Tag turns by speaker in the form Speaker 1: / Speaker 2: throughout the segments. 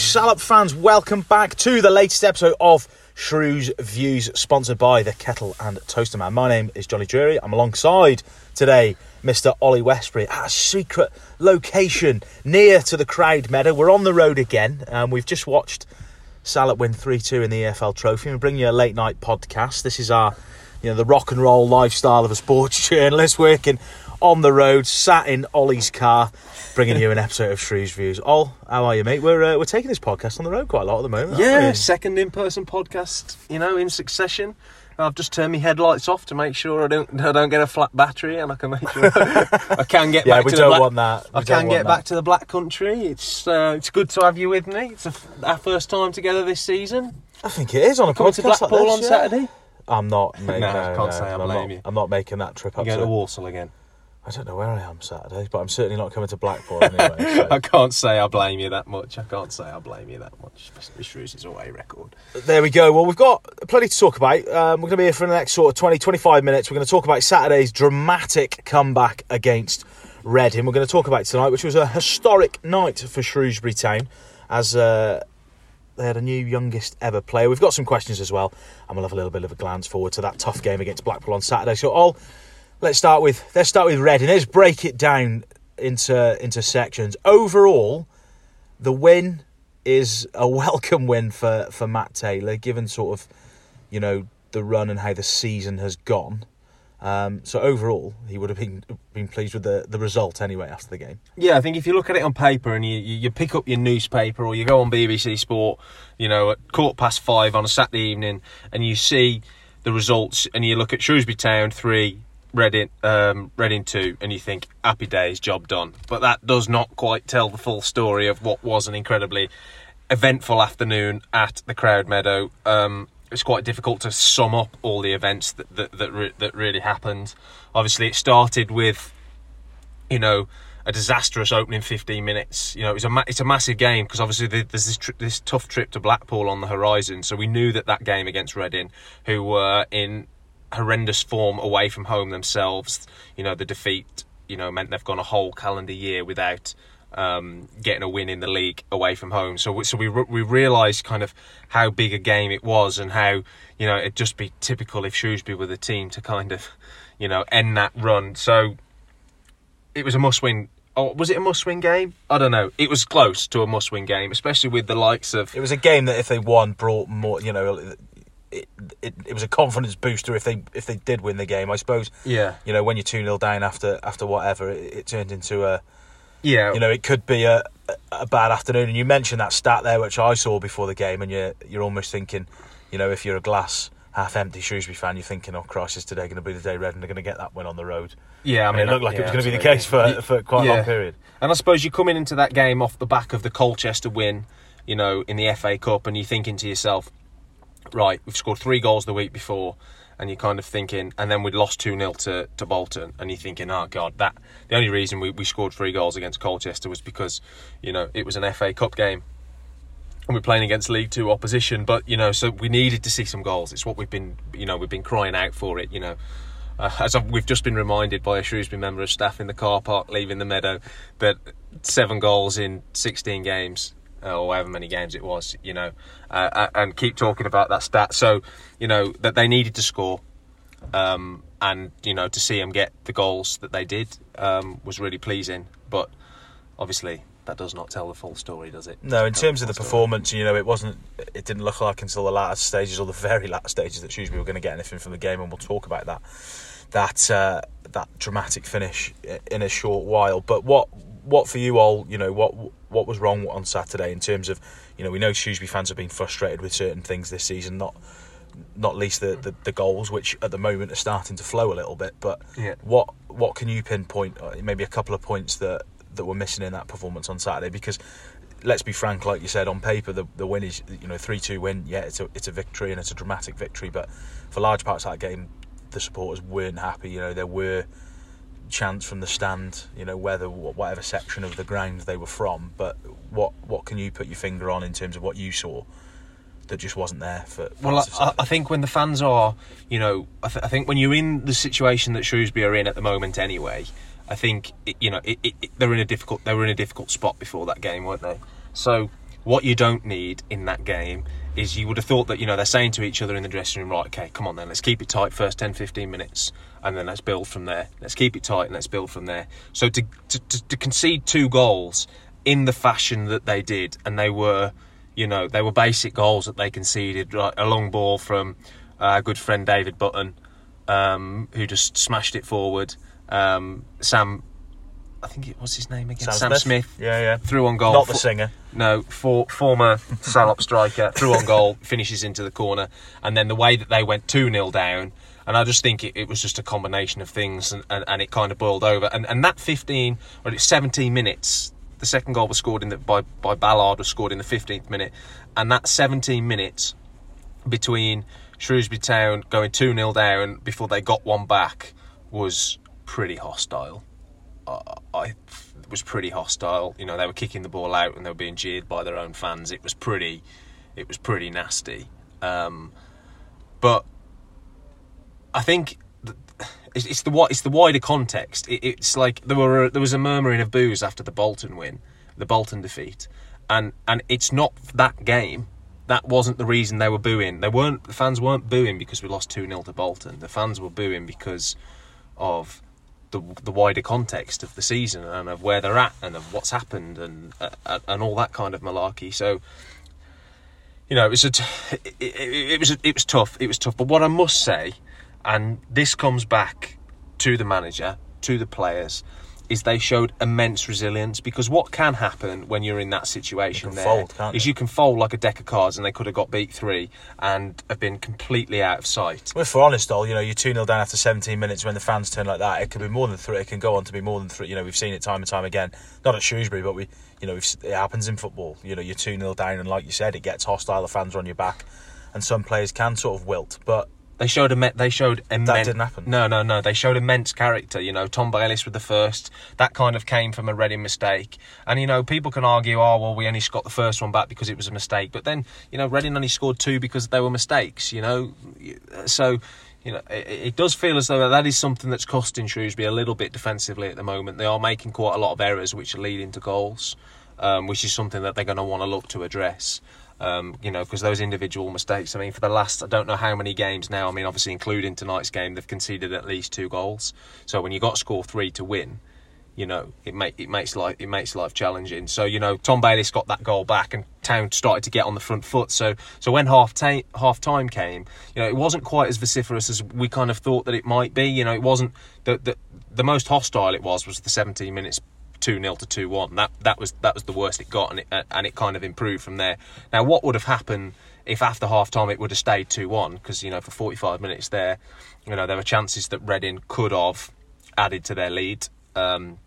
Speaker 1: Salop fans. Welcome back to the latest episode of Shrews Views, sponsored by the Kettle and Toaster Man. My name is Jonny Drury. I'm alongside today Mr. Ollie Westbury at a secret location near to the Croud Meadow. We're on the road again. and we've just watched Salop win 3 2 in the EFL Trophy. We bring you a late night podcast. This is our, you know, the rock and roll lifestyle of a sports journalist working on the road, sat in Ollie's car, bringing you an episode of Shrews Views. Ol, how are you, mate? We're uh, we're taking this podcast on the road quite a lot at the moment.
Speaker 2: Yeah, second in-person podcast, you know, in succession. I've just turned my headlights off to make sure I don't I don't get a flat battery, and I can make sure I can get
Speaker 1: Yeah,
Speaker 2: back
Speaker 1: we
Speaker 2: to
Speaker 1: don't
Speaker 2: the black,
Speaker 1: want that. We
Speaker 2: I can get
Speaker 1: that.
Speaker 2: back to the Black Country. It's uh, it's good to have you with me. It's a our first time together this season.
Speaker 1: I think it is on a
Speaker 2: Coming
Speaker 1: podcast
Speaker 2: to
Speaker 1: like
Speaker 2: Blackpool
Speaker 1: this,
Speaker 2: on
Speaker 1: yeah.
Speaker 2: Saturday.
Speaker 1: I'm not, mate.
Speaker 2: No,
Speaker 1: No,
Speaker 2: I can't say I
Speaker 1: I'm not,
Speaker 2: you.
Speaker 1: I'm not making that trip
Speaker 2: I'm
Speaker 1: up.
Speaker 2: going
Speaker 1: to-
Speaker 2: to Walsall again.
Speaker 1: I don't know where I am Saturday, but I'm certainly not coming to Blackpool anyway. so-
Speaker 2: I can't say I blame you that much. I can't say I blame you that much. Mr. Shrews is away record.
Speaker 1: There we go. Well, we've got plenty to talk about. Um, we're going to be here for the next sort of 20, 25 minutes. We're going to talk about Saturday's dramatic comeback against Reading. We're going to talk about tonight, which was a historic night for Shrewsbury Town, as uh, they had a new youngest ever player. We've got some questions as well, and we'll have a little bit of a glance forward to that tough game against Blackpool on Saturday. So, all let's start with let's start with Reading. Let's break it down into into sections. Overall, the win is a welcome win for, for Matt Taylor, given sort of, you know, the run and how the season has gone. Um, so overall, he would have been been pleased with the, the result anyway after the game.
Speaker 2: Yeah, I think if you look at it on paper and you, you, you pick up your newspaper or you go on BBC Sport, you know, at quarter past five on a Saturday evening and you see the results and you look at Shrewsbury Town 3, Reading, um, Reading 2, and you think, happy days, job done. But that does not quite tell the full story of what was an incredibly eventful afternoon at the Croud Meadow. Um, it's quite difficult to sum up all the events that that that, re- that really happened. Obviously, it started with you know, a disastrous opening 15 minutes. You know, it was a ma- it's a massive game because obviously the- there's this tri- this tough trip to Blackpool on the horizon. So we knew that that game against Reading, who were in horrendous form away from home themselves, you know, the defeat, you know, meant they've gone a whole calendar year without um, getting a win in the league away from home. So we- so we we realised kind of how big a game it was and how you know it'd just be typical if Shrewsbury were the team to kind of you know end that run. So it was a must-win. Oh, was it a must-win game? I don't know. It was close to a must-win game, especially with the likes of
Speaker 1: It was a game that if they won, brought more. You know, it, it, it was a confidence booster if they if they did win the game. I suppose.
Speaker 2: yeah,
Speaker 1: You know, when you're two 0 down after after whatever, it, it turned into a.
Speaker 2: yeah.
Speaker 1: You know, it could be a a bad afternoon. And you mentioned that stat there, which I saw before the game, and you're you're almost thinking, you know, if you're a glass half empty Shrewsbury fan, you're thinking, oh, Christ, is today going to be the day Red and they're going to get that win on the road?
Speaker 2: yeah, I
Speaker 1: And
Speaker 2: mean,
Speaker 1: it looked like it was going to be the case for, for quite a long period.
Speaker 2: And I suppose you're coming into that game off the back of the Colchester win, you know, in the FA Cup, and you're thinking to yourself, right, we've scored three goals the week before, and you're kind of thinking, and then we'd lost 2 0 to, to Bolton, and you're thinking, oh, God, that the only reason we, we scored three goals against Colchester was because, you know, it was an FA Cup game. And we're playing against League Two opposition, but you know, so we needed to see some goals. It's what we've been, you know, we've been crying out for it. You know, uh, as I've, we've just been reminded by a Shrewsbury member of staff in the car park leaving the meadow that seven goals in 16 games or however many games it was, you know, uh, uh, and keep talking about that stat. So, you know, that they needed to score, um, and you know, to see them get the goals that they did um, was really pleasing. But obviously, that does not tell the full story, does it?
Speaker 1: No, in terms of the
Speaker 2: story.
Speaker 1: performance, you know, it wasn't. It didn't look like until the last stages or the very last stages that Shrewsbury were going to get anything from the game, and we'll talk about that. That uh, that dramatic finish in a short while. But what what for you all? You know, what what was wrong on Saturday in terms of, you know, we know Shrewsbury fans have been frustrated with certain things this season, not not least the, the, the goals, which at the moment are starting to flow a little bit. But
Speaker 2: Yeah.
Speaker 1: what what can you pinpoint? uh, Maybe a couple of points that that were missing in that performance on Saturday because let's be frank, like you said, on paper the, the win is you know three two win. Yeah, it's a it's a victory and it's a dramatic victory. But for large parts of that game, the supporters weren't happy. You know there were chants from the stand. You know whether whatever section of the ground they were from. But what what can you put your finger on in terms of what you saw that just wasn't there for?
Speaker 2: Well, I, I think when the fans are, you know, I, th- I think when you're in the situation that Shrewsbury are in at the moment, anyway, I think it, you know it, it, it- they're in a difficult they were in a difficult spot before that game, weren't they? So what you don't need in that game is you would have thought that you know they're saying to each other in the dressing room, right? Okay, come on then, let's keep it tight first 10, 15 minutes, and then let's build from there. Let's keep it tight and let's build from there. So to to, to, to concede two goals in the fashion that they did, and they were, you know, they were basic goals that they conceded. Right, a long ball from our good friend David Button, um, who just smashed it forward. Um, Sam, I think it was his name again.
Speaker 1: Sam Smith? Yeah, yeah.
Speaker 2: Through on goal.
Speaker 1: Not the singer.
Speaker 2: no, for, former Salop striker, through on goal, finishes into the corner, and then the way that they went 2 0 down, and I just think it, it was just a combination of things, and, and, and it kind of boiled over. And, and that 15, or it's 17 minutes, the second goal was scored in the, by, by Ballard, was scored in the 15th minute, and that 17 minutes between Shrewsbury Town going 2 0 down before they got one back was pretty hostile. I, was pretty hostile. You know, they were kicking the ball out and they were being jeered by their own fans. It was pretty, it was pretty nasty. Um, but I think th- it's, it's the it's the wider context. It, it's like there were there was a murmuring of boos after the Bolton win, the Bolton defeat, and and it's not that game. That wasn't the reason they were booing. They weren't the fans weren't booing because we lost two 0 to Bolton. The fans were booing because of the the wider context of the season and of where they're at and of what's happened and uh, and all that kind of malarkey. So you know, it was a t- it, it, it was a, it was tough. It was tough. But what I must say, and this comes back to the manager, to the players, is they showed immense resilience because what can happen when you're in that situation there
Speaker 1: fold,
Speaker 2: is
Speaker 1: you?
Speaker 2: can fold like a deck of cards and they could have got beat three and have been completely out of sight.
Speaker 1: Well, if we're honest, though, you know, you're 2 0 down after 17 minutes when the fans turn like that. It could be more than three. It can go on to be more than three. You know, we've seen it time and time again. Not at Shrewsbury, but we, you know, we've, it happens in football. You know, you're 2 0 down, and like you said, it gets hostile. The fans are on your back, and some players can sort of wilt. But
Speaker 2: They showed imme- they showed immense.
Speaker 1: didn't happen.
Speaker 2: No, no, no. They showed immense character. You know, Tom Bayliss with the first. That kind of came from a Reading mistake. And you know, people can argue, oh well, we only got the first one back because it was a mistake. But then, you know, Reading only scored two because they were mistakes. You know, so. You know, it, it does feel as though that is something that's costing Shrewsbury a little bit defensively at the moment. They are making quite a lot of errors, which are leading to goals, um, which is something that they're going to want to look to address. Um, you know, because those individual mistakes. I mean, for the last, I don't know how many games now. I mean, obviously including tonight's game, they've conceded at least two goals. So when you got to score three to win, you know, it make it makes life it makes life challenging. So you know, Tom Bayliss got that goal back, and Town started to get on the front foot. So so when half ta- half time came, you know, it wasn't quite as vociferous as we kind of thought that it might be. You know, it wasn't the the, the most hostile it was was the 17 minutes. Two 0 to two one. That that was that was the worst it got, and it and it kind of improved from there. Now, what would have happened if after half time it would have stayed two one? Because you know, for forty five minutes there, you know, there were chances that Reading could have added to their lead. Um,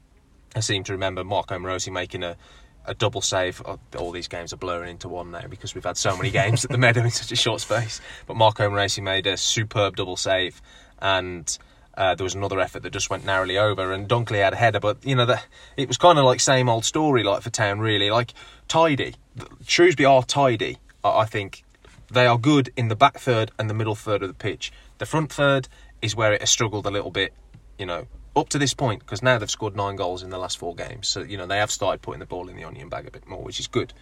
Speaker 2: I seem to remember Marko Marosi making a, a double save. Oh, all these games are blurring into one now because we've had so many games at the Meadow in such a short space. But Marko Marosi made a superb double save, and uh, there was another effort that just went narrowly over. And Dunkley had a header, but you know that it was kind of like same old story, like for Town, really, like tidy. Shrewsbury are tidy. I I think they are good in the back third and the middle third of the pitch. The front third is where it has struggled a little bit, you know, up to this point, because now they've scored nine goals in the last four games. So, you know, they have started putting the ball in the onion bag a bit more, which is good.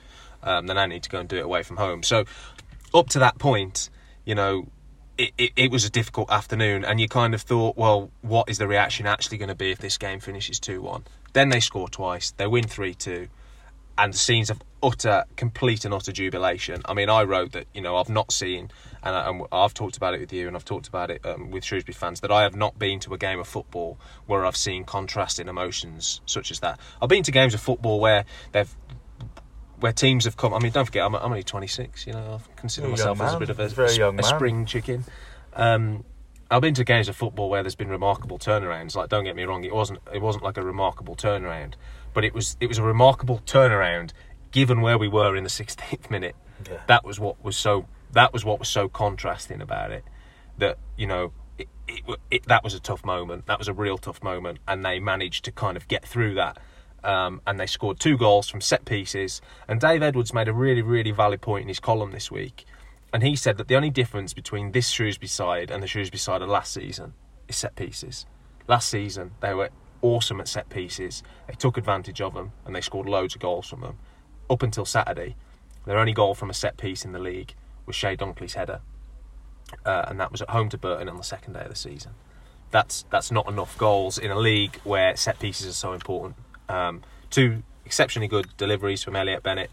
Speaker 2: Um, now need to go and do it away from home. So, up to that point, you know, it, it, was a difficult afternoon, and you kind of thought, well, what is the reaction actually going to be if this game finishes 2 1? Then they score twice, they win 3 2, and scenes of utter, complete and utter jubilation. I mean, I wrote that, you know, I've not seen, and, I, I've talked about it with you, and I've talked about it um, with Shrewsbury fans, that I have not been to a game of football where I've seen contrasting emotions such as that. I've been to games of football where they've where teams have come. I mean, don't forget, I'm, I'm only 26. You know, I consider
Speaker 1: You're
Speaker 2: myself as a bit of a,
Speaker 1: Very
Speaker 2: a,
Speaker 1: young
Speaker 2: a spring chicken. Um, I've been to games of football where there's been remarkable turnarounds. Like, don't get me wrong, it wasn't it wasn't like a remarkable turnaround, but it was it was a remarkable turnaround given where we were in the 16th minute.
Speaker 1: Yeah.
Speaker 2: That was what was so that was what was so contrasting about it. That you know. It, it, it, that was a tough moment. That was a real tough moment, and they managed to kind of get through that. Um, and they scored two goals from set pieces. And Dave Edwards made a really, really valid point in his column this week. And he said that the only difference between this Shrewsbury side and the Shrewsbury side of last season is set pieces. Last season, they were awesome at set pieces. They took advantage of them and they scored loads of goals from them. Up until Saturday, Their only goal from a set piece in the league was Chey Dunkley's header, uh, and that was at home to Burton on the second day of the season. That's that's not enough goals in a league where set pieces are so important. Um, two exceptionally good deliveries from Elliot Bennett,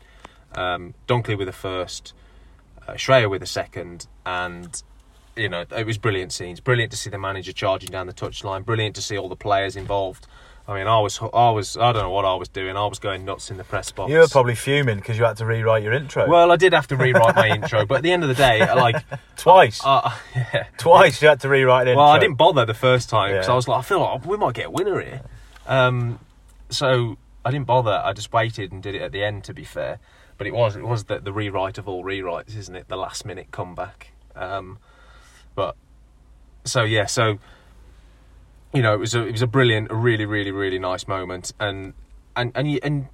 Speaker 2: um, Dunkley with a first, uh, Schreier with a second, and you know it was brilliant scenes. Brilliant to see the manager charging down the touchline. Brilliant to see all the players involved. I mean, I was, I was, I don't know what I was doing. I was going nuts in the press box.
Speaker 1: You were probably fuming because you had to rewrite your intro.
Speaker 2: Well, I did have to rewrite my intro, but at the end of the day, like
Speaker 1: twice,
Speaker 2: uh, yeah.
Speaker 1: twice you had to rewrite it.
Speaker 2: Well,
Speaker 1: intro.
Speaker 2: I didn't bother the first time because
Speaker 1: Yeah.
Speaker 2: I was like, I feel like we might get a winner here. Um, so I didn't bother. I just waited and did it at the end. To be fair, but it was it was the, the rewrite of all rewrites, isn't it? The last minute comeback. Um, but so yeah, so you know, it was a it was a brilliant, a really, really, really nice moment, and and and you, and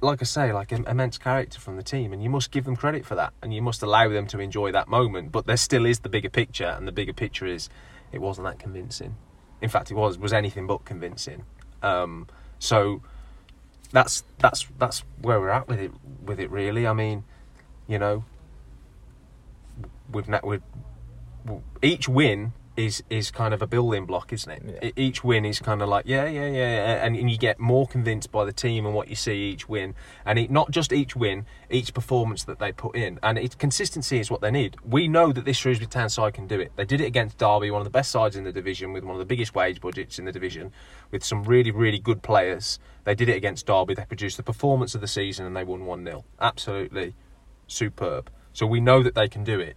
Speaker 2: like I say, like im- immense character from the team, and you must give them credit for that, and you must allow them to enjoy that moment. But there still is the bigger picture, and the bigger picture is it wasn't that convincing. In fact, it was was anything but convincing. Um, so that's that's that's where we're at with it with it really. I mean, you know, we've we've each win is is kind of a building block, isn't it?
Speaker 1: Yeah.
Speaker 2: Each win is kind of like yeah, yeah, yeah, and, and you get more convinced by the team and what you see each win, and it, not just each win, each performance that they put in, and it, consistency is what they need. We know that this Shrewsbury Town side can do it. They did it against Derby, one of the best sides in the division, with one of the biggest wage budgets in the division, with some really really good players. They did it against Derby. They produced the performance of the season, and they won one 0 Absolutely superb. So we know that they can do it.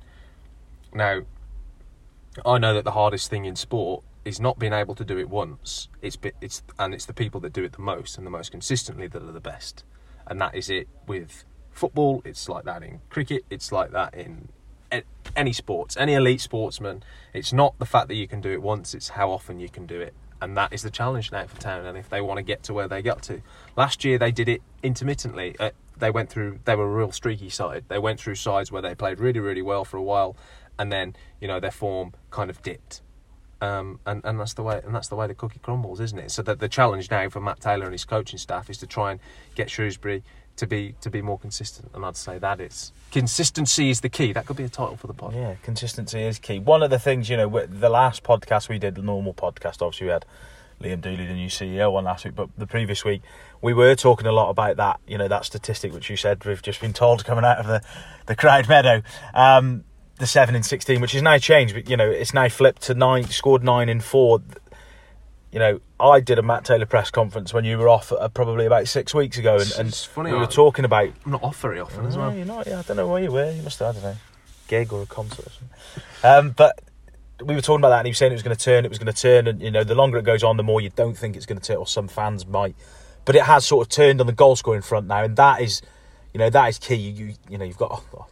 Speaker 2: Now, I know that the hardest thing in sport is not being able to do it once. It's it's and it's the people that do it the most and the most consistently that are the best. And that is it with football. It's like that in cricket. It's like that in any sports, any elite sportsman. It's not the fact that you can do it once. It's how often you can do it. And that is the challenge now for Town. And if they want to get to where they got to, last year they did it intermittently. Uh, they went through. They were a real streaky side. They went through sides where they played really, really well for a while, and then you know their form kind of dipped. Um, and, and that's the way and that's the way the cookie crumbles, isn't it? So that the challenge now for Matt Taylor and his coaching staff is to try and get Shrewsbury to be to be more consistent. And I'd say that is consistency is the key. That could be a title for the pod.
Speaker 1: Yeah, consistency is key. One of the things, you know, the last podcast we did, the normal podcast, obviously we had Liam Dooley, the new CEO, on last week, but the previous week we were talking a lot about that, you know, that statistic which you said we've just been told coming out of the, the Croud Meadow. Um, the 7 in 16, which is now changed, but, you know, it's now flipped to 9, scored 9 in 4. You know, I did a Matt Taylor press conference when you were off uh, probably about six weeks ago, and, and
Speaker 2: funny,
Speaker 1: we were talking about
Speaker 2: I'm not off very often as
Speaker 1: no,
Speaker 2: well.
Speaker 1: you're not. Yeah, I don't know where you were. You must have, I don't know, gig or a concert or something. Um, but we were talking about that, and he was saying it was going to turn. It was going to turn, and you know, the longer it goes on, the more you don't think it's going to turn, or some fans might. But it has sort of turned on the goal scoring front now, and that is, you know, that is key. You, you, you know, you've got well,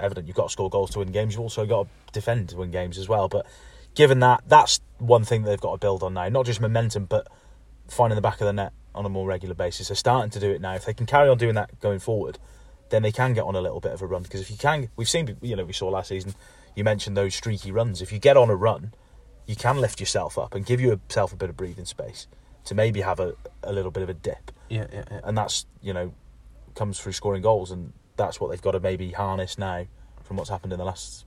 Speaker 1: evident you've got to score goals to win games. You've also got to defend to win games as well. But given that, that's one thing that they've got to build on now. Not just momentum, but finding the back of the net on a more regular basis. They're starting to do it now. If they can carry on doing that going forward, then they can get on a little bit of a run. Because if you can, we've seen, you know, we saw last season. You mentioned those streaky runs. If you get on a run, you can lift yourself up and give yourself a bit of breathing space to maybe have a, a little bit of a dip.
Speaker 2: Yeah, yeah, yeah.
Speaker 1: And that's you know comes through scoring goals, and that's what they've got to maybe harness now from what's happened in the last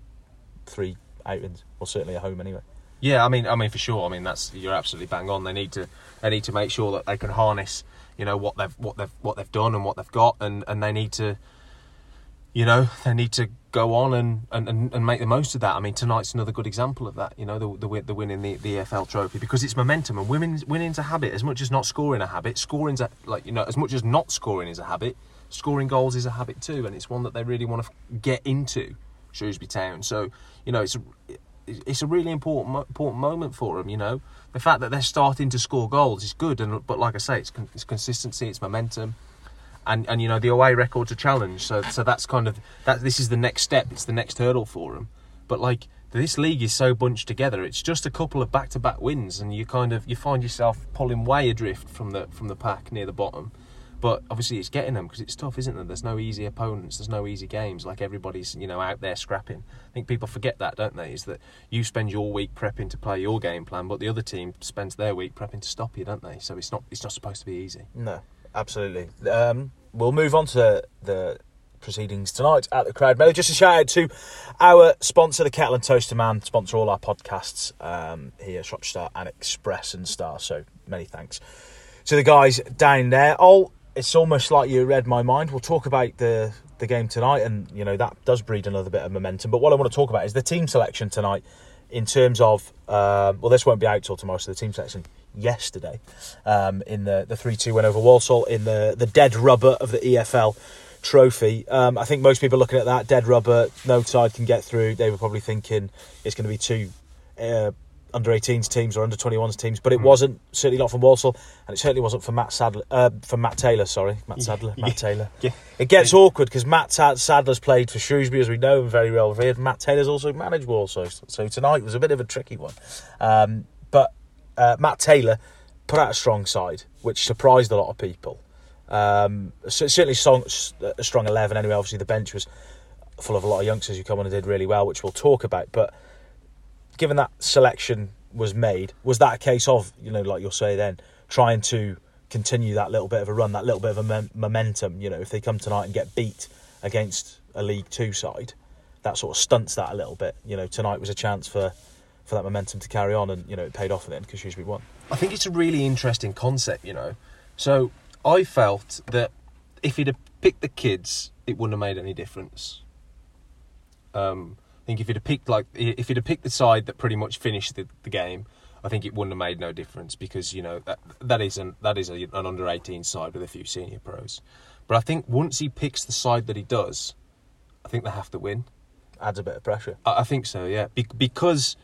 Speaker 1: three outings, or certainly at home anyway.
Speaker 2: Yeah, I mean, I mean for sure. I mean that's you're absolutely bang on. They need to they need to make sure that they can harness, you know, what they've what they've what they've done and what they've got, and and they need to, you know, they need to go on and, and, and, make the most of that. I mean, tonight's another good example of that. You know, the the, win- the winning the, the EFL trophy because it's momentum and winning winning's a habit as much as not scoring a habit. Scoring's a, like you know as much as not scoring is a habit. Scoring goals is a habit too, and it's one that they really want to get into Shrewsbury Town. So you know, it's a, it's a really important important moment for them. You know, the fact that they're starting to score goals is good, and but like I say, it's, it's consistency, it's momentum, and and you know the away record's a challenge. So so that's kind of that. This is the next step. It's the next hurdle for them. But like this league is so bunched together, it's just a couple of back to back wins, and you kind of you find yourself pulling way adrift from the from the pack near the bottom. But obviously, it's getting them because it's tough, isn't there? There's no easy opponents. There's no easy games. Like everybody's, you know, out there scrapping. I think people forget that, don't they? Is that you spend your week prepping to play your game plan, but the other team spends their week prepping to stop you, don't they? So it's not it's not supposed to be easy.
Speaker 1: No, absolutely. Um, we'll move on to the proceedings tonight at the Croud Meadow. Just a shout out to our sponsor, the Kettle and Toaster Man, sponsor all our podcasts um, here, Shropshire Star and Express and Star. So many thanks to the guys down there. Oh, it's almost like you read my mind. We'll talk about the the game tonight, and you know that does breed another bit of momentum. But what I want to talk about is the team selection tonight. In terms of, um, well, this won't be out till tomorrow. So the team selection yesterday um, in the the three two win over Walsall in the the dead rubber of the EFL trophy. Um, I think most people are looking at that dead rubber. No side can get through. They were probably thinking it's going to be two. Uh, under 18s teams or under 21s teams, but it wasn't certainly not from Walsall, and it certainly wasn't for Matt Sadler, uh, for Matt Taylor. Sorry, Matt Sadler, Matt Taylor.
Speaker 2: Yeah.
Speaker 1: It gets awkward because Matt Sadler's played for Shrewsbury, as we know, him very well revered. Matt Taylor's also managed Walsall, so tonight was a bit of a tricky one. Um, but uh, Matt Taylor put out a strong side, which surprised a lot of people. Um, certainly strong, a strong eleven. Anyway, obviously the bench was full of a lot of youngsters who come on and did really well, which we'll talk about, but given that selection was made, was that a case of you know, like you'll say then, trying to continue that little bit of a run, that little bit of a mem- momentum? You know, if they come tonight and get beat against a League Two side, that sort of stunts that a little bit. You know, tonight was a chance for for that momentum to carry on, and you know, it paid off in the end because Shrewsbury won.
Speaker 2: I think it's a really interesting concept, you know. So I felt that if he'd have picked the kids, it wouldn't have made any difference. Um, think if he'd have picked like if he'd have picked the side that pretty much finished the, the game, I think it wouldn't have made no difference because you know that that is an that is a, an under eighteen side with a few senior pros. But I think once he picks the side that he does, I think they have to win.
Speaker 1: Adds a bit of pressure.
Speaker 2: I, I think so, yeah, Be- because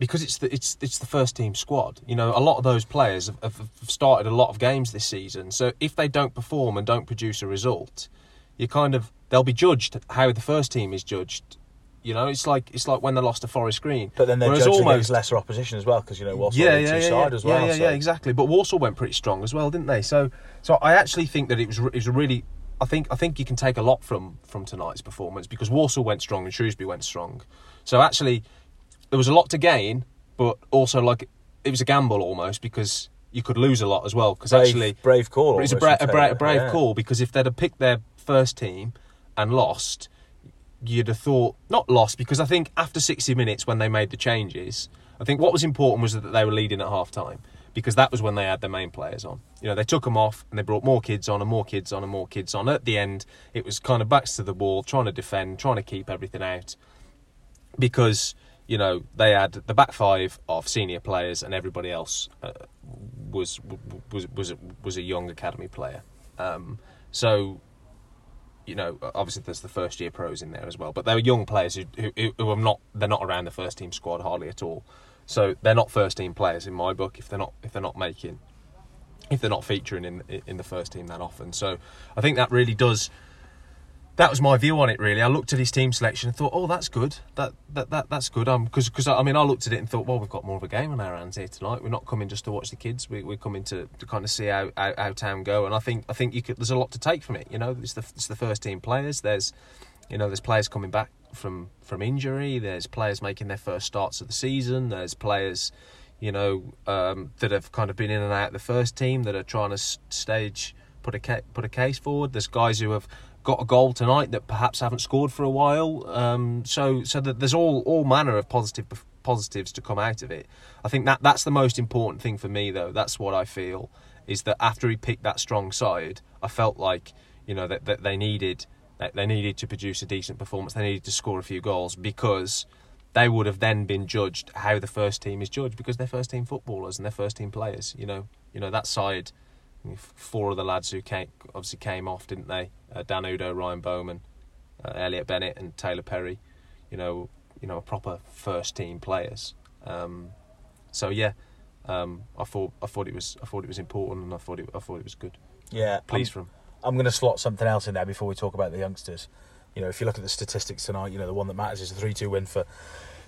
Speaker 2: because it's the it's it's the first team squad. You know, a lot of those players have, have started a lot of games this season. So if they don't perform and don't produce a result, you kind of they'll be judged how the first team is judged. You know, it's like it's like when they lost to Forest Green.
Speaker 1: But then they're
Speaker 2: Whereas
Speaker 1: judged
Speaker 2: almost-
Speaker 1: against lesser opposition as well because you know Walsall
Speaker 2: yeah,
Speaker 1: yeah,
Speaker 2: yeah,
Speaker 1: two
Speaker 2: yeah,
Speaker 1: as well.
Speaker 2: Yeah, yeah,
Speaker 1: so.
Speaker 2: yeah, exactly. But Walsall went pretty strong as well, didn't they? So, so I actually think that it was it was a really. I think I think you can take a lot from from tonight's performance because Walsall went strong and Shrewsbury went strong. So actually, there was a lot to gain, but also like it was a gamble almost because you could lose a lot as well. Because actually,
Speaker 1: brave call.
Speaker 2: it's a, bra- a, bra- a brave
Speaker 1: Yeah.
Speaker 2: call because if they'd have picked their first team and lost, you'd have thought not lost because I think after 60 minutes when they made the changes, I think what was important was that they were leading at half time because that was when they had their main players on. You know, they took them off and they brought more kids on and more kids on and more kids on. At the end, it was kind of backs to the wall, trying to defend, trying to keep everything out because you know they had the back five of senior players and everybody else uh, was was was was a young academy player. Um, so you know, obviously there's the first year pros in there as well, but they're young players who, who who are not they're not around the first team squad hardly at all. So they're not first team players in my book if they're not if they're not making if they're not featuring in in the first team that often. So I think that really does. That was my view on it. Really, I looked at his team selection and thought, "Oh, that's good. That that, that that's good." Um, because because I mean, I looked at it and thought, "Well, we've got more of a game on our hands here tonight. We're not coming just to watch the kids. We, we're coming to, to kind of see how, how how town go." And I think I think you could. There's a lot to take from it. You know, it's the it's the first team players. There's you know, there's players coming back from from injury. There's players making their first starts of the season. There's players, you know, um, that have kind of been in and out the first team that are trying to stage put a put a case forward. There's guys who have got a goal tonight that perhaps haven't scored for a while. Um, so so that there's all all manner of positive positives to come out of it. I think that that's the most important thing for me though. That's what I feel is that after he picked that strong side, I felt like you know that, that they needed that they needed to produce a decent performance. They needed to score a few goals because they would have then been judged how the first team is judged because they're first team footballers and they're first team players. You know, you know that side. Four of the lads who came obviously came off, didn't they? Uh, Dan Udoh, Ryan Bowman, uh, Elliot Bennett, and Taylor Perry. You know, you know, proper first team players. Um, so yeah, um, I thought I thought it was I thought it was important and I thought it I thought it was good.
Speaker 1: Yeah,
Speaker 2: Pleased
Speaker 1: I'm,
Speaker 2: for him.
Speaker 1: I'm going to slot something else in there before we talk about the youngsters. You know, if you look at the statistics tonight, you know the one that matters is a three-two win for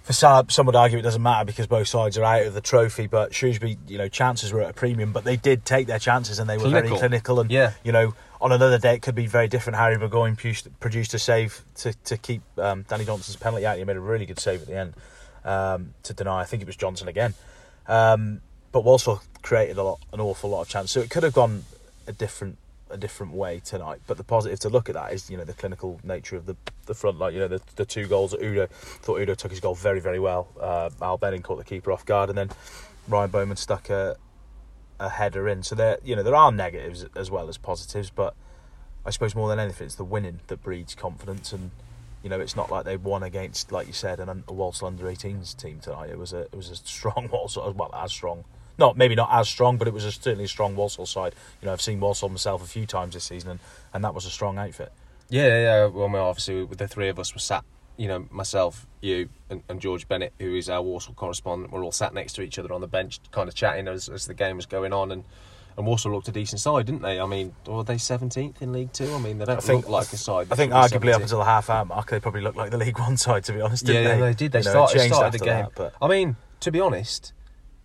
Speaker 1: for Saab. Some would argue it doesn't matter because both sides are out of the trophy. But Shrewsbury, you know, chances were at a premium, but they did take their chances and they were
Speaker 2: Clinical.
Speaker 1: very clinical. And
Speaker 2: Yeah.
Speaker 1: you know, on another day it could be very different. Harry Burgoyne produced, produced a save to to keep um, Danny Johnson's penalty out. He made a really good save at the end um, to deny. I think it was Johnson again. Um, but Walsall created a lot, an awful lot of chance. So it could have gone a different a different way tonight. But the positive to look at that is, you know, the clinical nature of the the front line. You know, the the two goals Udoh thought Udoh took his goal very very well. Uh, Mal Benning caught the keeper off guard, and then Ryan Bowman stuck a a header in. So there, you know, there are negatives as well as positives, but I suppose more than anything, it's the winning that breeds confidence. And you know, it's not like they won against, like you said, an, a Walsall under 18s team tonight. It was a it was a strong Walsall, well, as strong. Not maybe not as strong, but it was a, certainly a strong Walsall side. You know, I've seen Walsall myself a few times this season, and, and that was a strong outfit.
Speaker 2: Yeah, yeah. yeah. Well, obviously, the three of us were sat. You know, myself, you, and, and George Bennett, who is our Walsall correspondent, we're all sat next to each other on the bench, kind of chatting as, as the game was going on, and and Walsall looked a decent side, didn't they? I mean, were they seventeenth in League Two? I mean, they don't
Speaker 1: I think-
Speaker 2: look like a side.
Speaker 1: I think
Speaker 2: that should be
Speaker 1: arguably up until the half hour mark, they probably looked like the League One side, to be honest.
Speaker 2: yeah,
Speaker 1: Didn't
Speaker 2: yeah,
Speaker 1: they?
Speaker 2: they did. They
Speaker 1: You
Speaker 2: started,
Speaker 1: changed
Speaker 2: started the game.
Speaker 1: that, but
Speaker 2: I mean, to be honest,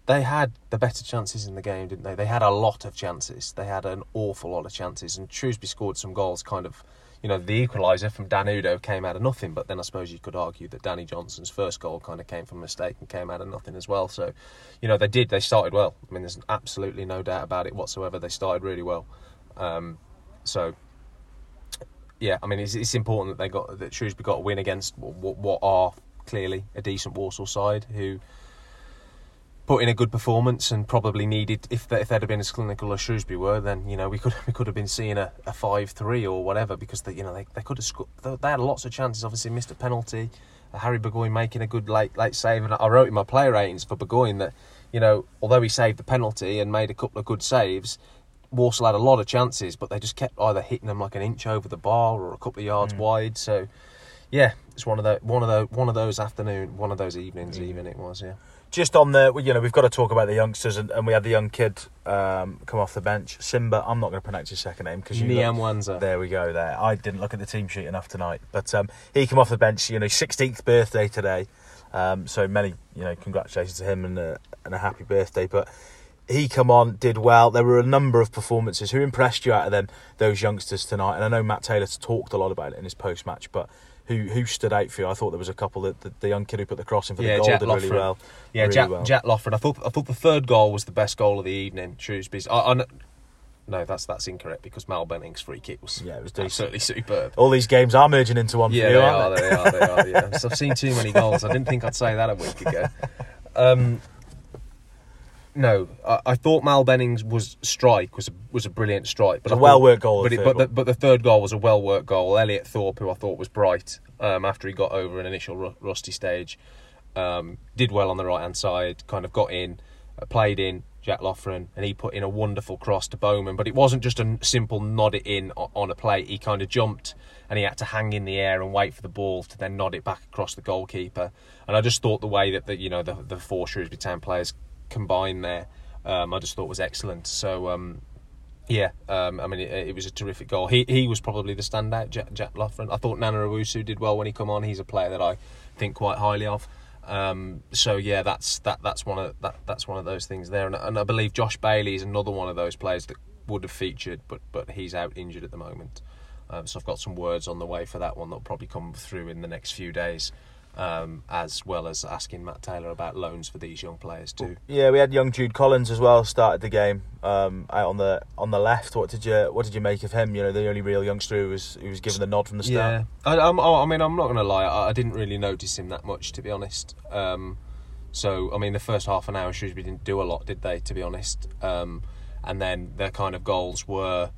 Speaker 2: they had the better chances in the game, didn't they? They had a lot of chances. They had an awful lot of chances, and Shrewsbury scored some goals. Kind of, you know, the equaliser from Dan Udoh came out of nothing. But then I suppose you could argue that Danny Johnson's first goal kind of came from a mistake and came out of nothing as well. So, you know, they did. They started well. I mean, there's absolutely no doubt about it whatsoever. They started really well. Um, so yeah, I mean, it's, it's important that they got that Shrewsbury got a win against what, what are clearly a decent Walsall side who put in a good performance and probably needed if they, if they'd have been as clinical as Shrewsbury were, then you know we could we could have been seeing a, a five three or whatever because they you know they, they could have scored. They, had lots of chances. Obviously, missed a penalty. Uh, Harry Burgoyne making a good late late save, and I wrote in my player ratings for Burgoyne that you know although he saved the penalty and made a couple of good saves. Walsall had a lot of chances, but they just kept either hitting them like an inch over the bar or a couple of yards wide. So, yeah, it's one of the one of the one of those afternoon, one of those evenings. Even it was, yeah.
Speaker 1: Just on the, you know, we've got to talk about the youngsters, and, and we had the young kid um, come off the bench, Simba. I'm not going to pronounce his second name because you.
Speaker 2: Niam Wanza.
Speaker 1: There we go. There, I didn't look at the team sheet enough tonight, but um, he came off the bench. You know, 16th birthday today, um, so many, you know, congratulations to him and a, and a happy birthday. But he come on, did well. There were a number of performances. Who impressed you out of them, those youngsters tonight? And I know Matt Taylor's talked a lot about it in his post match, but. Who, who stood out for you? I thought there was a couple that the, the young kid who put the cross in for
Speaker 2: Yeah,
Speaker 1: the goal
Speaker 2: Jack
Speaker 1: did really well.
Speaker 2: Yeah,
Speaker 1: really
Speaker 2: Jack,
Speaker 1: well.
Speaker 2: Jack Lofford. I thought I thought the third goal was the best goal of the evening. Shrewsbury's. I, I, no, that's that's incorrect because Mal Benning's free kick was
Speaker 1: Yeah, it was decent.
Speaker 2: absolutely superb.
Speaker 1: All these games are merging into one
Speaker 2: Yeah,
Speaker 1: for
Speaker 2: they
Speaker 1: you,
Speaker 2: are,
Speaker 1: they?
Speaker 2: they are. They are. Yeah, so I've seen too many goals. I didn't think I'd say that a week ago. Um, no, I, I thought Mal Benning's was strike was a, was a brilliant strike, but
Speaker 1: It was
Speaker 2: I
Speaker 1: a
Speaker 2: thought-
Speaker 1: well-worked goal,
Speaker 2: But
Speaker 1: the
Speaker 2: it,
Speaker 1: third
Speaker 2: but the, but the third goal was a well worked goal. Elliot Thorpe, who I thought was bright um, after he got over an initial ru- rusty stage, um, did well on the right hand side. Kind of got in, uh, played in Jack Loffren, and he put in a wonderful cross to Bowman. But it wasn't just a simple nod it in o- on a plate. He kind of jumped and he had to hang in the air and wait for the ball to then nod it back across the goalkeeper. And I just thought the way that the you know the the four Shrewsbury Town players combined there, um, I just thought was excellent. So. Um, yeah, um, I mean, it, it was a terrific goal. He he was probably the standout, Jack, Jack Loffren. I thought Nana Owusu did well when he come on. He's a player that I think quite highly of. Um, so yeah, that's that that's one of that that's one of those things there, and, and I believe Josh Bailey is another one of those players that would have featured, but but he's out injured at the moment. Um, so I've got some words on the way for that one that'll probably come through in the next few days, um, as well as asking Matt Taylor about loans for these young players too.
Speaker 1: Yeah, we had young Jude Collins as well. Started the game um, out on the on the left. What did you What did you make of him? You know, the only real youngster who was who was given the nod from the start.
Speaker 2: Yeah, I, I'm, I mean, I'm not going to lie. I, I didn't really notice him that much, to be honest. Um, so, I mean, the first half an hour, Shrewsbury didn't do a lot, did they? To be honest, um, and then their kind of goals were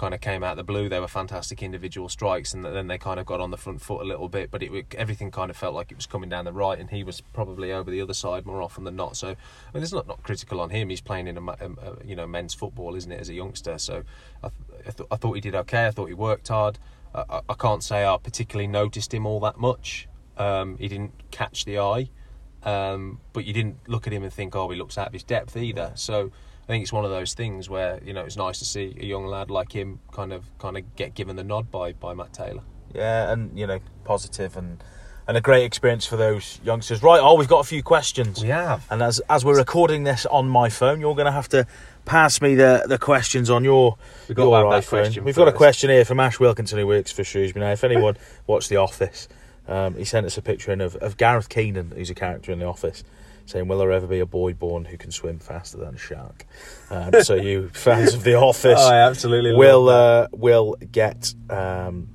Speaker 2: kind of came out of the blue. They were fantastic individual strikes, and then they kind of got on the front foot a little bit. But it everything kind of felt like it was coming down the right, and he was probably over the other side more often than not. So, I mean, it's not not critical on him. He's playing in a, ma- um, uh, you know men's football, isn't it, as a youngster? So, I, th- I, th- I thought he did okay. I thought he worked hard. I, I- I can't say I particularly noticed him all that much. Um, he didn't catch the eye, um, but you didn't look at him and think, "Oh, he looks out of his depth" either. So I think it's one of those things where you know it's nice to see a young lad like him kind of kind of get given the nod by by Matt Taylor.
Speaker 1: Yeah, and you know, positive and and a great experience for those youngsters. Right, oh, we've got a few questions.
Speaker 2: have.
Speaker 1: And as as we're recording this on my phone, you're going to have to pass me the, the questions on your
Speaker 2: We've got
Speaker 1: your iPhone.
Speaker 2: question
Speaker 1: We've got a question here from Ash Wilkinson who works for Shrewsbury. Now, if anyone watched The Office, um, he sent us a picture in of, of Gareth Keenan, who's a character in The Office. Saying, "Will there ever be a boy born who can swim faster than a shark?" Um, so you fans of The Office
Speaker 2: Oh, I absolutely
Speaker 1: will uh, will get um,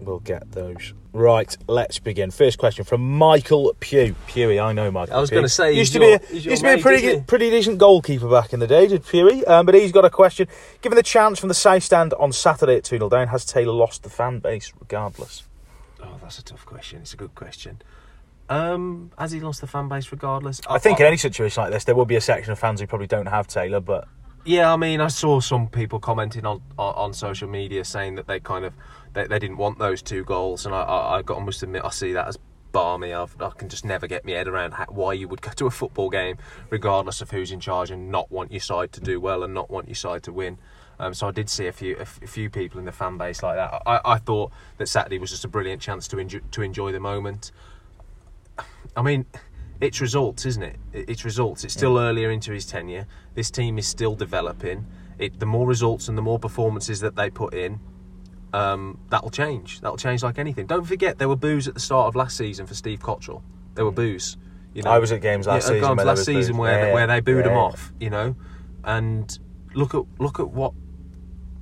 Speaker 1: will get those. Right, let's begin. First question from Michael Pugh. Pewey, I know Michael.
Speaker 2: I was gonna say,
Speaker 1: used to
Speaker 2: your-
Speaker 1: be a, used to be a pretty good, pretty decent goalkeeper back in the day, did Pewey? Um, but he's got a question. Given the chance from the South Stand on Saturday at 2 0 down, has Taylor lost the fan base regardless?
Speaker 2: Oh, that's a tough question. It's a good question. Um, has he lost the fan base regardless?
Speaker 1: I think in any situation like this, there will be a section of fans who probably don't have Taylor, but
Speaker 2: Yeah, I mean, I saw some people commenting on, on, on social media saying that they kind of they, they didn't want those two goals, and I, I, I got I must admit I see that as balmy. I've, I can just never get my head around how, why you would go to a football game, regardless of who's in charge, and not want your side to do well and not want your side to win. Um, so I did see a few a, f- a few people in the fan base like that. I, I thought that Saturday was just a brilliant chance to enjoy, to enjoy the moment. I mean, it's results, isn't it? It- It's results. It's still earlier into his tenure. This team is still developing. It, the more results and the more performances that they put in, um, that'll change. That'll change like anything. Don't forget there were boos at the start of last season for Steve Cotterill. There were boos. You know,
Speaker 1: I was at games last
Speaker 2: Yeah,
Speaker 1: season
Speaker 2: games last season
Speaker 1: boos.
Speaker 2: where
Speaker 1: Yeah,
Speaker 2: where they booed him
Speaker 1: yeah.
Speaker 2: off. You know, and look at look at what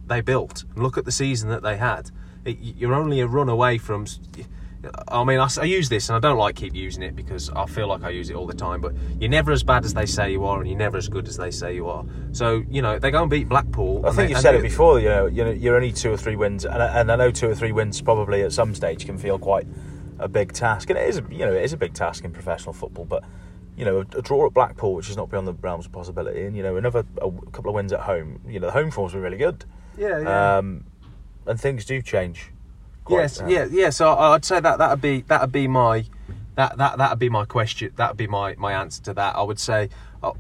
Speaker 2: they built. Look at the season that they had. It, you're only a run away from. I mean, I use this and I don't like keep using it because I feel like I use it all the time. But you're never as bad as they say you are, and you're never as good as they say you are. So you know they go and beat Blackpool.
Speaker 1: I think
Speaker 2: they-
Speaker 1: you've said it before. You know, you know, you're only two or three wins, and I, and I know two or three wins probably at some stage can feel quite a big task, and it is, a, you know, it is a big task in professional football. But you know, a, a draw at Blackpool, which is not beyond the realms of possibility, and you know, another a, couple of wins at home. You know, the home form's been really good,
Speaker 2: Yeah, yeah.
Speaker 1: um, and things do change. Quite,
Speaker 2: yes, yeah, yeah. So I'd say that that'd be that'd be my that that that'd be my question. That'd be my my answer to that. I would say. uh,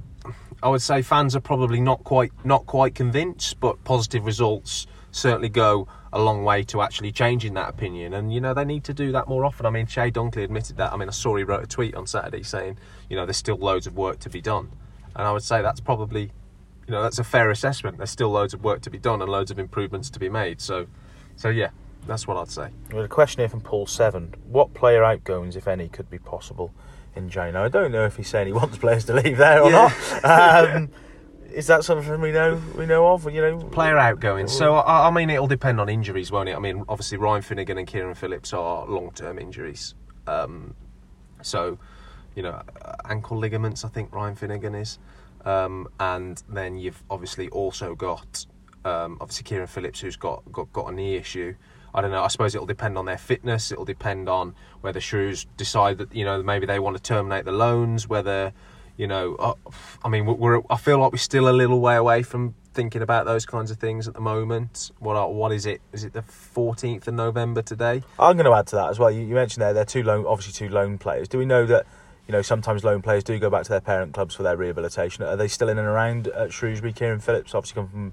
Speaker 2: I would say fans are probably not quite not quite convinced, but positive results certainly go a long way to actually changing that opinion. And you know they need to do that more often. I mean, Chey Dunkley admitted that. I mean, I saw he wrote a tweet on Saturday saying, you know, there's still loads of work to be done, and I would say that's probably, you know, that's a fair assessment. There's still loads of work to be done and loads of improvements to be made. So, so yeah, that's what I'd say.
Speaker 1: We had a question here from Paul Seven. What player outgoings, if any, could be possible in Jane? Now, I don't know if he's saying he wants players to leave there or
Speaker 2: Yeah.
Speaker 1: not. Um, is that something we know we know of? You know,
Speaker 2: Player outgoing. So I, I mean, it'll depend on injuries, won't it? I mean, obviously Ryan Finnigan and Kieran Phillips are long-term injuries. Um, so, you know, uh, ankle ligaments. I think Ryan Finnigan is, um, and then you've obviously also got um, obviously Kieran Phillips, who's got, got got a knee issue. I don't know. I suppose it'll depend on their fitness. It'll depend on whether Shrews decide that you know maybe they want to terminate the loans. Whether you know, uh, I mean, we're. I feel like we're still a little way away from thinking about those kinds of things at the moment. What are- what is it? Is it the fourteenth of November today?
Speaker 1: I'm going to add to that as well. You, you mentioned there they're two loan, obviously two loan players. Do we know that you know sometimes loan players do go back to their parent clubs for their rehabilitation? Are they still in and around at Shrewsbury? Kieran Phillips obviously come from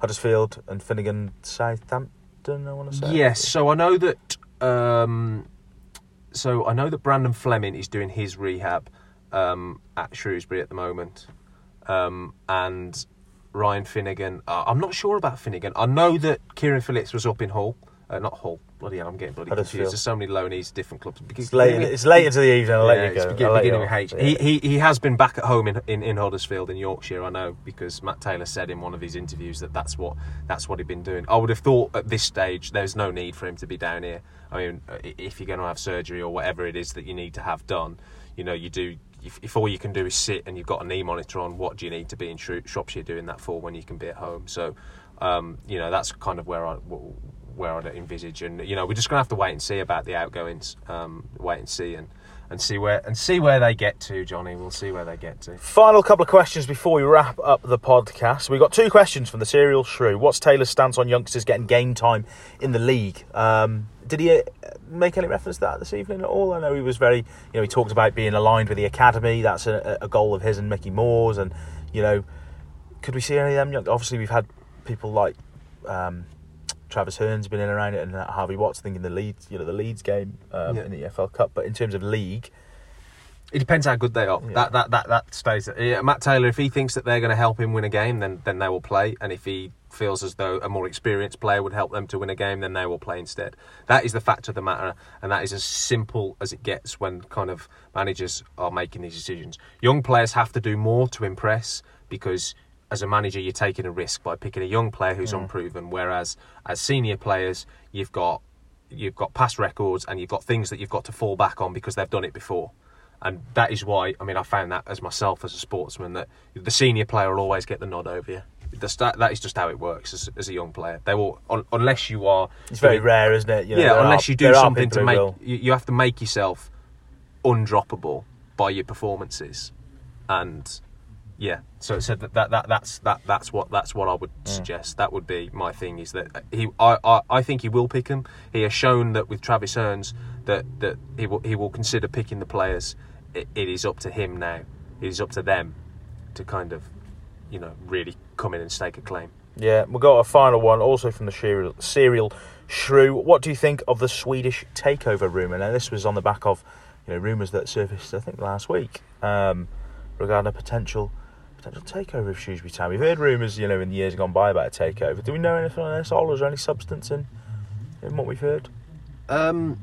Speaker 1: Huddersfield and Finnigan Southampton. I want to say
Speaker 2: Yes. So I know that. Um, so I know that Brandon Fleming is doing his rehab um, at Shrewsbury at the moment, um, and Ryan Finnigan. Uh, I'm not sure about Finnigan. I know that Kieran Phillips was up in Hull. Uh, not Hull. Bloody hell, I'm getting bloody confused. There's so many loanies, different clubs.
Speaker 1: It's late. It's late into the evening. I'll
Speaker 2: Yeah,
Speaker 1: let you
Speaker 2: it's
Speaker 1: go.
Speaker 2: begin-
Speaker 1: you
Speaker 2: beginning with
Speaker 1: off.
Speaker 2: H.
Speaker 1: Yeah.
Speaker 2: He, he he has been back at home in, in in Huddersfield in Yorkshire. I know because Matt Taylor said in one of his interviews that that's what that's what he'd been doing. I would have thought at this stage there's no need for him to be down here. I mean, if you're going to have surgery or whatever it is that you need to have done, you know, you do. If, if all you can do is sit and you've got a knee monitor on, what do you need to be in Shropshire doing that for when you can be at home? So, um, you know, that's kind of where I where I'd envisage, and you know, we're just gonna have to wait and see about the outgoings. Um, wait and see, and and see where and see where they get to, Jonny. We'll see where they get to.
Speaker 1: Final couple of questions before we wrap up the podcast. We've got two questions from the serial shrew. What's Taylor's stance on youngsters getting game time in the league? Um, did he uh, make any reference to that this evening at all? I know he was very, you know, he talked about being aligned with the academy. That's a, a goal of his and Mickey Moore's. And, you know, could we see any of them? Obviously, we've had people like um, Travis Hearn's been in around it and Harvey Watts thinking the Leeds, you know, the Leeds game um,
Speaker 2: Yeah.
Speaker 1: in the EFL Cup. But in terms of league,
Speaker 2: It depends how good they are. That that that that stays. Yeah, Matt Taylor, if he thinks that they're going to help him win a game, then then they will play. And if he feels as though a more experienced player would help them to win a game, then they will play instead. That is the fact of the matter, and that is as simple as it gets when kind of managers are making these decisions. Young players have to do more to impress because as a manager, you're taking a risk by picking a young player who's unproven. Whereas as senior players, you've got you've got past records and you've got things that you've got to fall back on because they've done it before. And that is why, I mean, I found that as myself as a sportsman that the senior player will always get the nod over you. That is just how it works as, as a young player. They will, un, unless you are.
Speaker 1: It's very rare, isn't it? You know,
Speaker 2: yeah, unless
Speaker 1: are-
Speaker 2: you do something to make. You, you have to make yourself undroppable by your performances, and yeah. So, so that, that, that that's that that's what that's what I would
Speaker 1: Mm.
Speaker 2: suggest. That would be my thing. Is that he? I, I I think he will pick him. He has shown that with Travis Hearns that that he will he will consider picking the players. It, it is up to him now. It is up to them to kind of, you know, really come in and stake a claim.
Speaker 1: Yeah, we've got a final one, also from the serial, serial Shrew. What do you think of the Swedish takeover rumour? Now, this was on the back of you know rumours that surfaced, I think, last week um, regarding a potential potential takeover of Shrewsbury Town. We've heard rumours, you know, in the years gone by about a takeover. Do we know anything on this? Ol? Is there any substance in in what we've heard?
Speaker 2: Um,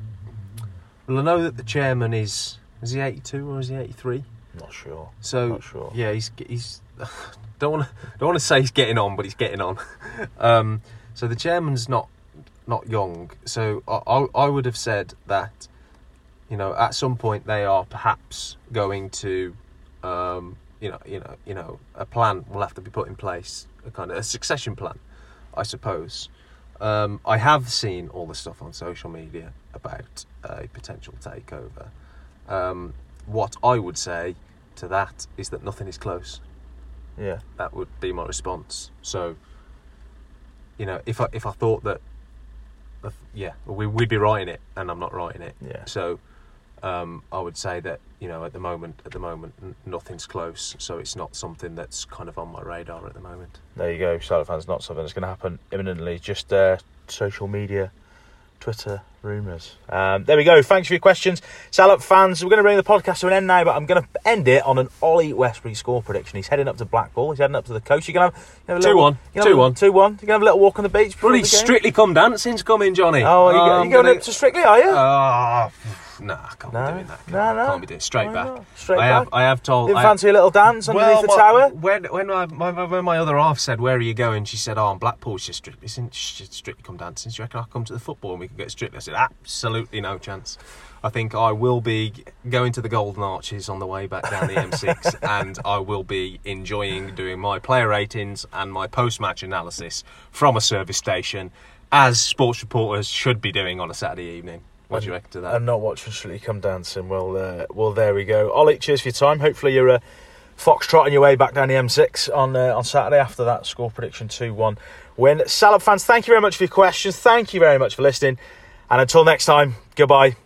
Speaker 2: well, I know that the chairman is is he eighty two or is he eighty three?
Speaker 1: Not sure.
Speaker 2: So
Speaker 1: Not sure.
Speaker 2: yeah, he's he's don't want to don't want to say he's getting on, but he's getting on. um, so the chairman's not not young. So I, I I would have said that you know at some point they are perhaps going to um, you know you know you know a plan will have to be put in place, a kind of a succession plan, I suppose. Um, I have seen all the stuff on social media about a potential takeover. Um, what I would say to that is that nothing is close.
Speaker 1: Yeah.
Speaker 2: That would be my response. So, you know, if I if I thought that, yeah, we, we'd be writing it, and I'm not writing it.
Speaker 1: Yeah.
Speaker 2: So, um, I would say that you know at the moment, at the moment, n- nothing's close. So it's not something that's kind of on my radar at the moment.
Speaker 1: There you go. Salop fans, not something that's going to happen imminently. Just uh, social media, Twitter rumours. Um, there we go. Thanks for your questions, Salop fans. We're going to bring the podcast to an end now, but I'm going to end it on an Ollie Westbury score prediction. He's heading up to Blackpool. He's heading up to the coast. You're going to have, you have a little,
Speaker 2: 2-1.
Speaker 1: you gonna have a-
Speaker 2: 2-1.
Speaker 1: 2-1. You're have a little walk on the beach
Speaker 2: Bloody strictly come dancing's coming, Jonny.
Speaker 1: Oh, you,
Speaker 2: I'm
Speaker 1: you going
Speaker 2: gonna-
Speaker 1: up to Strictly, are you?
Speaker 2: Ah, nah, I can't
Speaker 1: No,
Speaker 2: be doing that. Can't,
Speaker 1: no, no.
Speaker 2: can't be doing straight
Speaker 1: Why
Speaker 2: back.
Speaker 1: not? Straight
Speaker 2: I have,
Speaker 1: back?
Speaker 2: I have told.
Speaker 1: Didn't
Speaker 2: I-
Speaker 1: fancy a little dance underneath the tower?
Speaker 2: When when my, my, my- when my other half said, "Where are you going?" She said, "Oh, I'm Blackpool." She's strictly, isn't strictly come dancing? Do you reckon I'll come to the football and we can get strictly? I said, "Absolutely no chance." I think I will be going to the Golden Arches on the way back down the M6, and I will be enjoying doing my player ratings and my post-match analysis from a service station, as sports reporters should be doing on a Saturday evening. What do you reckon to that?
Speaker 1: and not watching Strictly Come Dancing. Well, uh, well, there we go. Ollie, cheers for your time. Hopefully, you're uh, foxtrotting your way back down the M6 on uh, on Saturday after that score prediction 2 1 win. Salop fans, thank you very much for your questions. Thank you very much for listening. And until next time, goodbye.